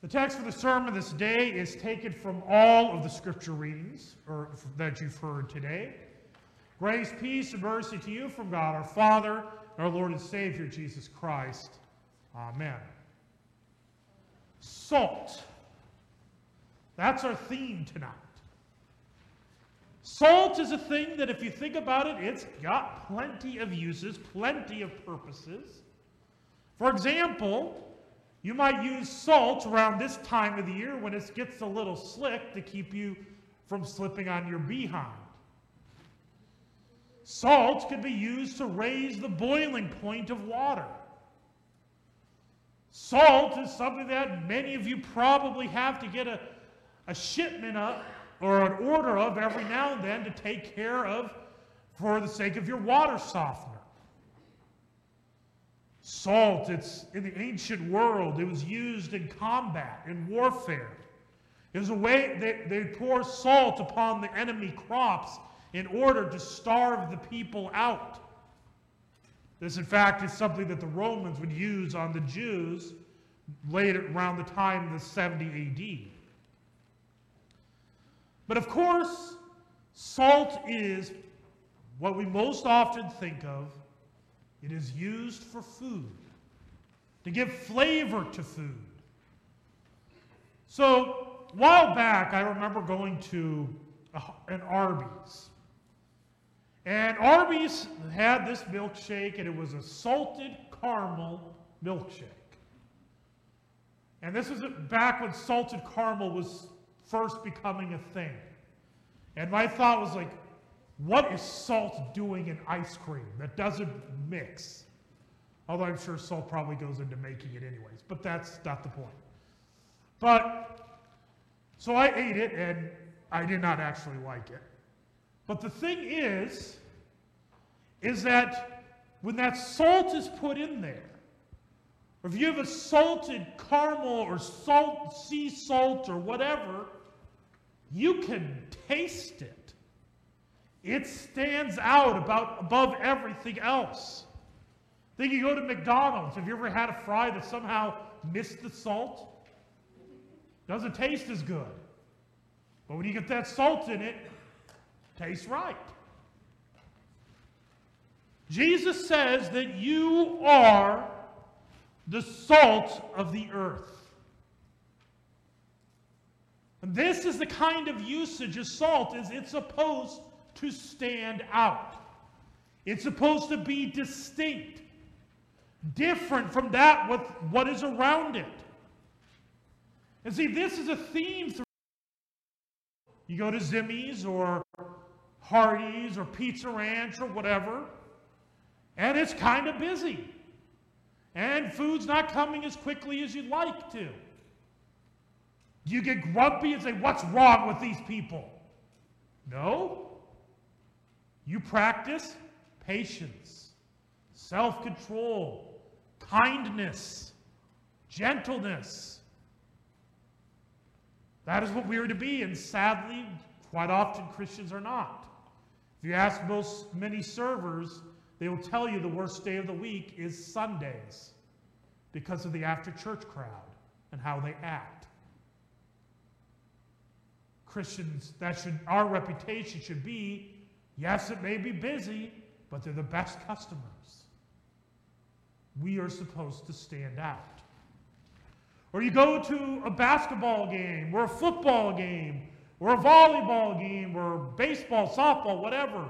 The text for the sermon this day is taken from all of the scripture readings or, that you've heard today. Grace, peace, and mercy to you from God our Father, our Lord and Savior, Jesus Christ. Amen. Salt. That's our theme tonight. Salt is a thing that, if you think about it, it's got plenty of uses, plenty of purposes. For example, you might use salt around this time of the year when it gets a little slick to keep you from slipping on your behind. Salt could be used to raise the boiling point of water. Salt is something that many of you probably have to get a, a shipment of or an order of every now and then to take care of for the sake of your water softener. Salt, it's in the ancient world, it was used in combat, in warfare. It was a way they, they pour salt upon the enemy crops in order to starve the people out. This, in fact, is something that the Romans would use on the Jews later around the time of the 70 AD. But of course, salt is what we most often think of it is used for food, to give flavor to food. So, a while back, I remember going to an Arby's. And Arby's had this milkshake, and it was a salted caramel milkshake. And this was back when salted caramel was first becoming a thing. And my thought was like, what is salt doing in ice cream that doesn't mix? Although I'm sure salt probably goes into making it anyways, but that's not the point. But, so I ate it and I did not actually like it. But the thing is, is that when that salt is put in there, or if you have a salted caramel or salt, sea salt or whatever, you can taste it. It stands out about above everything else. Then you go to McDonald's. Have you ever had a fry that somehow missed the salt? Doesn't taste as good. But when you get that salt in it, it tastes right. Jesus says that you are the salt of the earth. And this is the kind of usage of salt is it's supposed to stand out. It's supposed to be distinct, different from that with what is around it. And see, this is a theme through. You go to Zimmy's or Hardee's or Pizza Ranch or whatever, and it's kind of busy. And food's not coming as quickly as you'd like to. You get grumpy and say, What's wrong with these people? No. You practice patience, self control, kindness, gentleness. That is what we are to be, and sadly, quite often Christians are not. If you ask most many servers, they will tell you the worst day of the week is Sundays because of the after church crowd and how they act. Christians, that should our reputation should be Yes, it may be busy, but they're the best customers. We are supposed to stand out. Or you go to a basketball game, or a football game, or a volleyball game, or baseball, softball, whatever,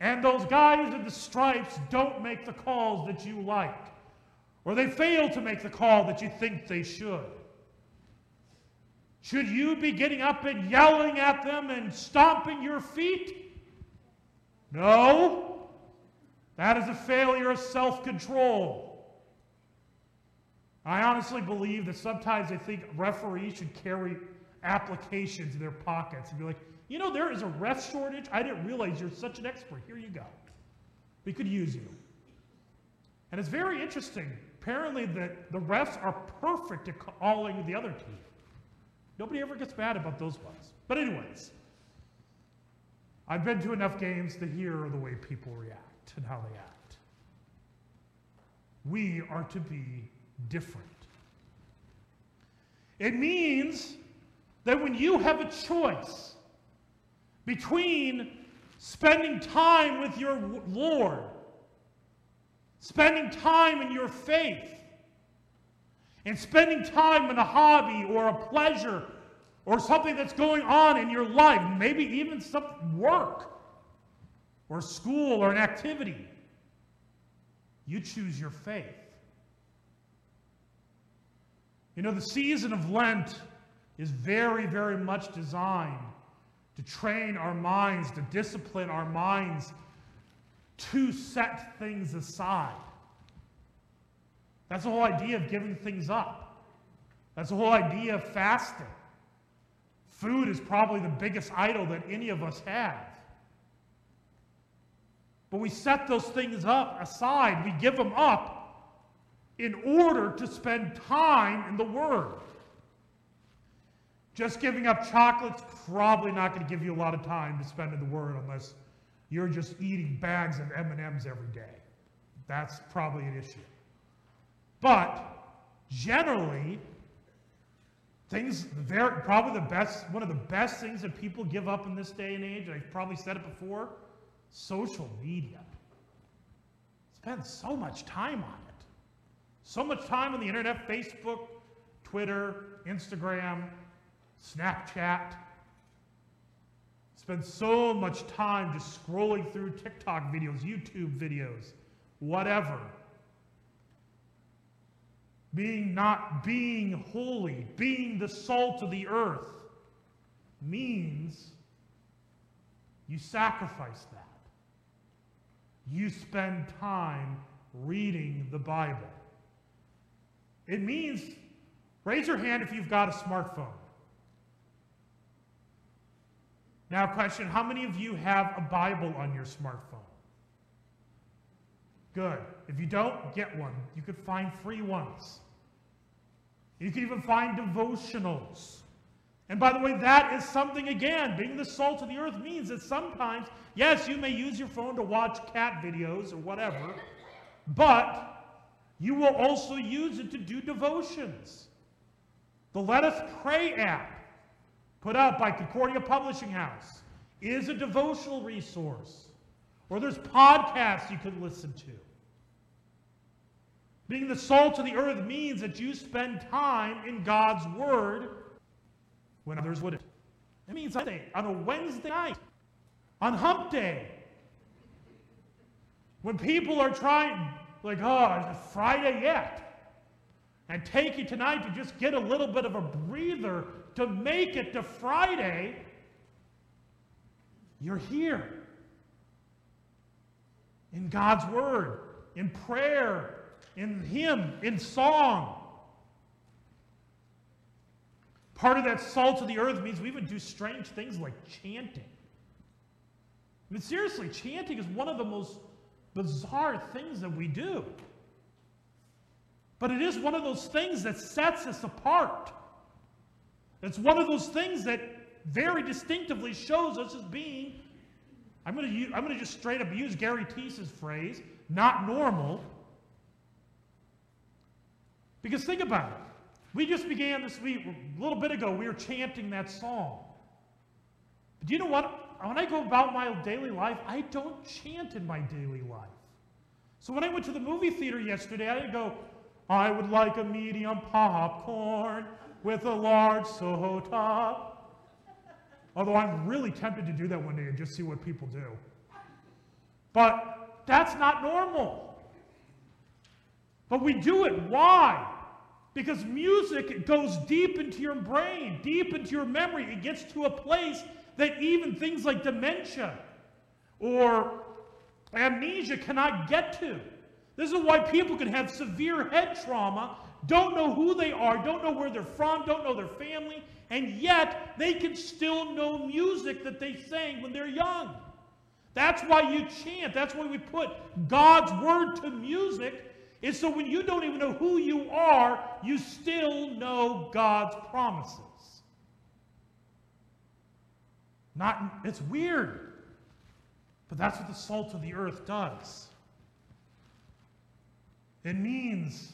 and those guys in the stripes don't make the calls that you like, or they fail to make the call that you think they should. Should you be getting up and yelling at them and stomping your feet? No, that is a failure of self control. I honestly believe that sometimes I think referees should carry applications in their pockets and be like, you know, there is a ref shortage. I didn't realize you're such an expert. Here you go. We could use you. And it's very interesting. Apparently, the, the refs are perfect at calling the other team. Nobody ever gets mad about those ones. But, anyways, I've been to enough games to hear the way people react and how they act. We are to be different. It means that when you have a choice between spending time with your Lord, spending time in your faith, and spending time in a hobby or a pleasure or something that's going on in your life, maybe even some work or school or an activity, you choose your faith. You know, the season of Lent is very, very much designed to train our minds, to discipline our minds, to set things aside. That's the whole idea of giving things up. That's the whole idea of fasting. Food is probably the biggest idol that any of us have. But we set those things up aside, we give them up in order to spend time in the Word. Just giving up chocolate's probably not going to give you a lot of time to spend in the Word unless you're just eating bags of M&Ms every day. That's probably an issue. But generally, things probably the best one of the best things that people give up in this day and age. I've probably said it before. Social media. Spend so much time on it. So much time on the internet, Facebook, Twitter, Instagram, Snapchat. Spend so much time just scrolling through TikTok videos, YouTube videos, whatever being not being holy, being the salt of the earth, means you sacrifice that. You spend time reading the Bible. It means, raise your hand if you've got a smartphone. Now, question How many of you have a Bible on your smartphone? Good. If you don't, get one. You could find free ones. You can even find devotionals. And by the way, that is something, again, being the salt of the earth means that sometimes, yes, you may use your phone to watch cat videos or whatever, but you will also use it to do devotions. The Let Us Pray app, put out by Concordia Publishing House, is a devotional resource. Or there's podcasts you can listen to. Being the salt of the earth means that you spend time in God's Word when others wouldn't. It means Sunday, on a Wednesday night, on hump day, when people are trying, like, oh, it's Friday yet, and take you tonight to just get a little bit of a breather to make it to Friday, you're here. In God's Word, in prayer, in hymn, in song. Part of that salt of the earth means we would do strange things like chanting. I mean, seriously, chanting is one of the most bizarre things that we do. But it is one of those things that sets us apart. It's one of those things that very distinctively shows us as being I'm going to, I'm going to just straight up use Gary Teese's phrase, not normal. Because think about it. We just began this week, a little bit ago, we were chanting that song. But do you know what? When I go about my daily life, I don't chant in my daily life. So when I went to the movie theater yesterday, I didn't go, I would like a medium popcorn with a large soda. Although I'm really tempted to do that one day and just see what people do. But that's not normal. But we do it. Why? Because music goes deep into your brain, deep into your memory. It gets to a place that even things like dementia or amnesia cannot get to. This is why people can have severe head trauma, don't know who they are, don't know where they're from, don't know their family, and yet they can still know music that they sang when they're young. That's why you chant. That's why we put God's word to music. Is so when you don't even know who you are, you still know God's promises. Not, it's weird. But that's what the salt of the earth does. It means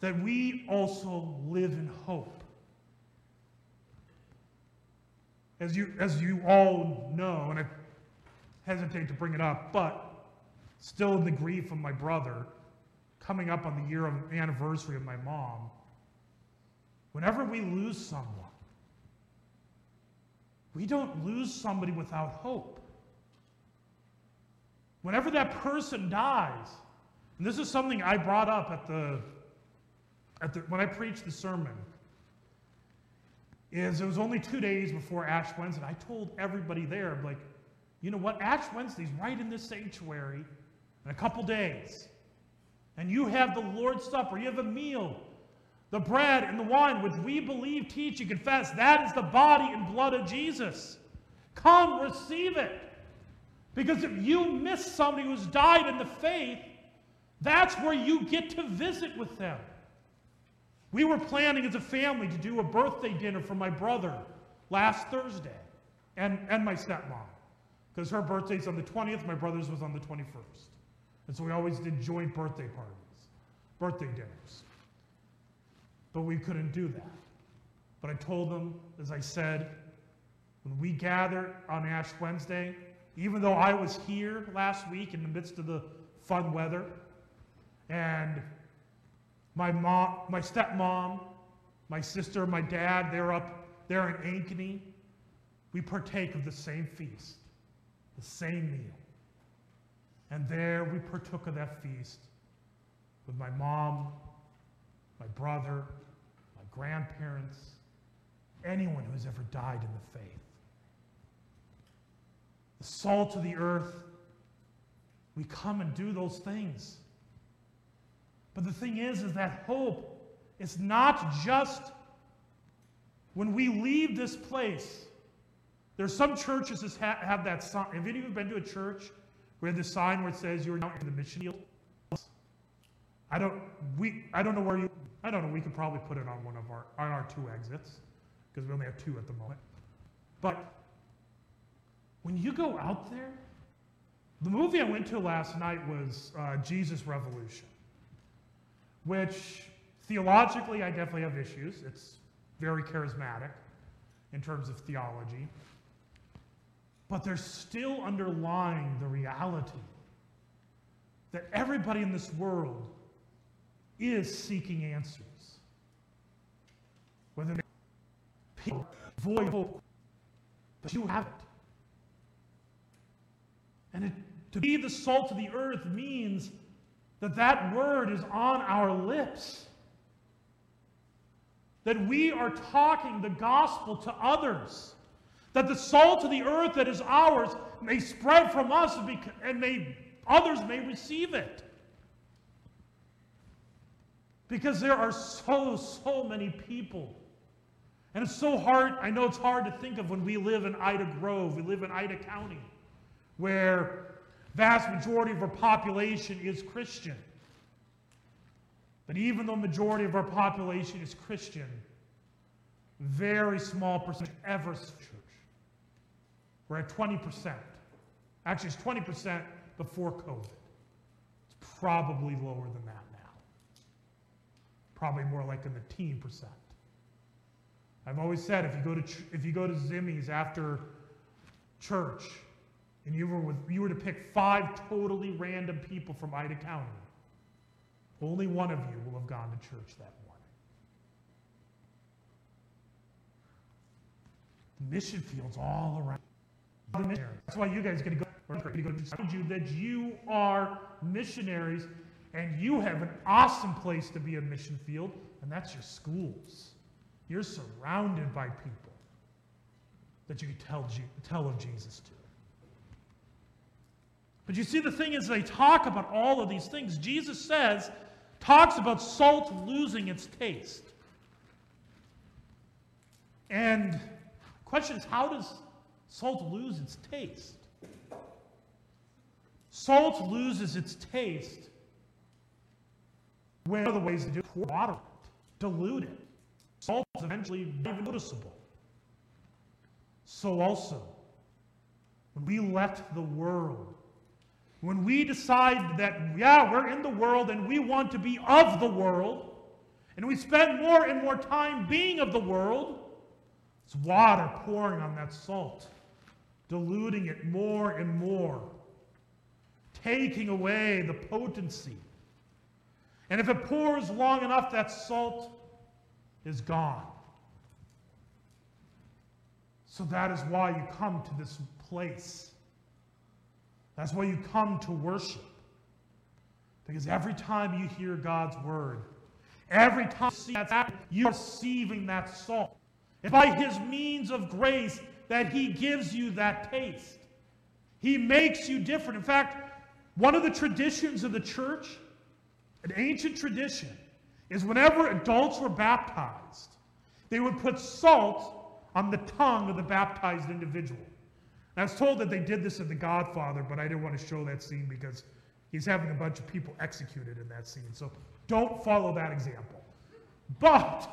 that we also live in hope. As you, as you all know, and I hesitate to bring it up, but still in the grief of my brother, coming up on the year of anniversary of my mom, whenever we lose someone, we don't lose somebody without hope. Whenever that person dies, and this is something I brought up at the, at the when I preached the sermon, is it was only two days before Ash Wednesday. I told everybody there, like, you know what? Ash Wednesday's right in this sanctuary in a couple days. And you have the Lord's Supper, you have a meal, the bread and the wine, which we believe, teach, and confess. That is the body and blood of Jesus. Come, receive it. Because if you miss somebody who's died in the faith, that's where you get to visit with them. We were planning as a family to do a birthday dinner for my brother last Thursday and, and my stepmom. Because her birthday's on the 20th, my brother's was on the 21st. And so we always did joint birthday parties, birthday dinners. But we couldn't do that. But I told them, as I said, when we gather on Ash Wednesday, even though I was here last week in the midst of the fun weather, and my mom, my stepmom, my sister, my dad, they're up there in Ankeny, we partake of the same feast, the same meal. And there we partook of that feast with my mom, my brother, my grandparents, anyone who has ever died in the faith. The salt of the earth, we come and do those things. But the thing is, is that hope is not just when we leave this place. There's some churches that have that sign. Have any of you been to a church we have the sign where it says you're now in the mission field. I don't we I don't know where you I don't know, we could probably put it on one of our on our two exits, because we only have two at the moment. But when you go out there, the movie I went to last night was uh, Jesus Revolution, which theologically I definitely have issues. It's very charismatic in terms of theology but they're still underlying the reality that everybody in this world is seeking answers. Whether people void hope, but you have it. And it, to be the salt of the earth means that that word is on our lips. That we are talking the gospel to others that the salt of the earth that is ours may spread from us and may others may receive it. Because there are so, so many people. And it's so hard, I know it's hard to think of when we live in Ida Grove, we live in Ida County, where vast majority of our population is Christian. But even though majority of our population is Christian, very small percentage ever we're at 20%. Actually, it's 20% before COVID. It's probably lower than that now. Probably more like in the teen percent. I've always said if you go to if you go to Zimmy's after church and you were with you were to pick five totally random people from Ida County, only one of you will have gone to church that morning. Mission fields all around. That's why you guys get to go. To you that you are missionaries and you have an awesome place to be a mission field, and that's your schools. You're surrounded by people that you can tell, tell of Jesus to. But you see, the thing is, they talk about all of these things. Jesus says, talks about salt losing its taste. And the question is, how does Salt loses its taste. Salt loses its taste when the ways to do it, pour water it, dilute it. Salt is eventually even noticeable. So also, when we let the world, when we decide that, yeah, we're in the world and we want to be of the world, And we spend more and more time being of the world. It's water pouring on that salt, diluting it more and more, taking away the potency. And if it pours long enough, that salt is gone. So that is why you come to this place. That's why you come to worship. Because every time you hear God's word, every time you see happening, you're receiving that salt. It's by his means of grace that he gives you that taste. He makes you different. In fact, one of the traditions of the church, an ancient tradition, is whenever adults were baptized, they would put salt on the tongue of the baptized individual. And I was told that they did this in The Godfather, but I didn't want to show that scene because he's having a bunch of people executed in that scene. So don't follow that example. But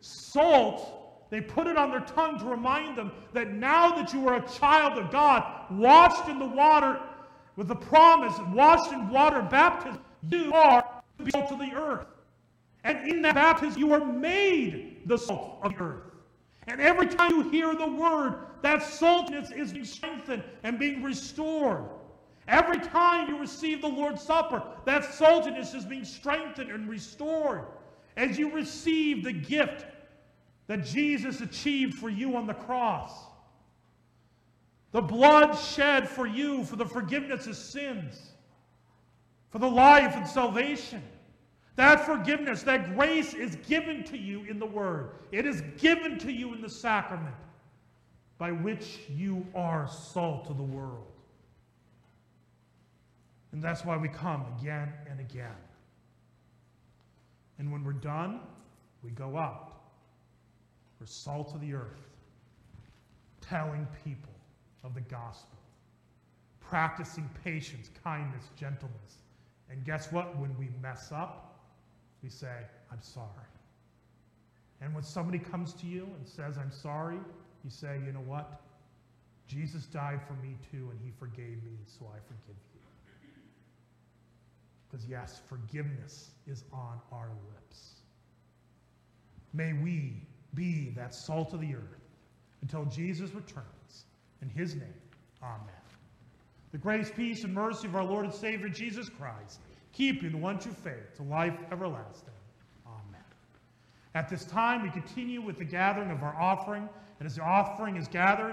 salt, they put it on their tongue to remind them that now that you are a child of God, washed in the water with the promise, washed in water baptism, you are the salt of the earth. And in that baptism, you are made the salt of the earth. And every time you hear the word, that saltiness is being strengthened and being restored. Every time you receive the Lord's Supper, that saltiness is being strengthened and restored as you receive the gift that Jesus achieved for you on the cross. The blood shed for you for the forgiveness of sins, for the life and salvation. That forgiveness, that grace is given to you in the Word. It is given to you in the sacrament by which you are salt of the world. And that's why we come again and again. And when we're done, we go out. Salt of the earth, telling people of the gospel, practicing patience, kindness, gentleness. And guess what? When we mess up, we say, I'm sorry. And when somebody comes to you and says, I'm sorry, you say, you know what? Jesus died for me too, and he forgave me, so I forgive you. Because, yes, forgiveness is on our lips. May we be that salt of the earth until Jesus returns. In his name, amen. The grace, peace, and mercy of our Lord and Savior Jesus Christ keep you in the one true faith to life everlasting. Amen. At this time, we continue with the gathering of our offering. And as the offering is gathered,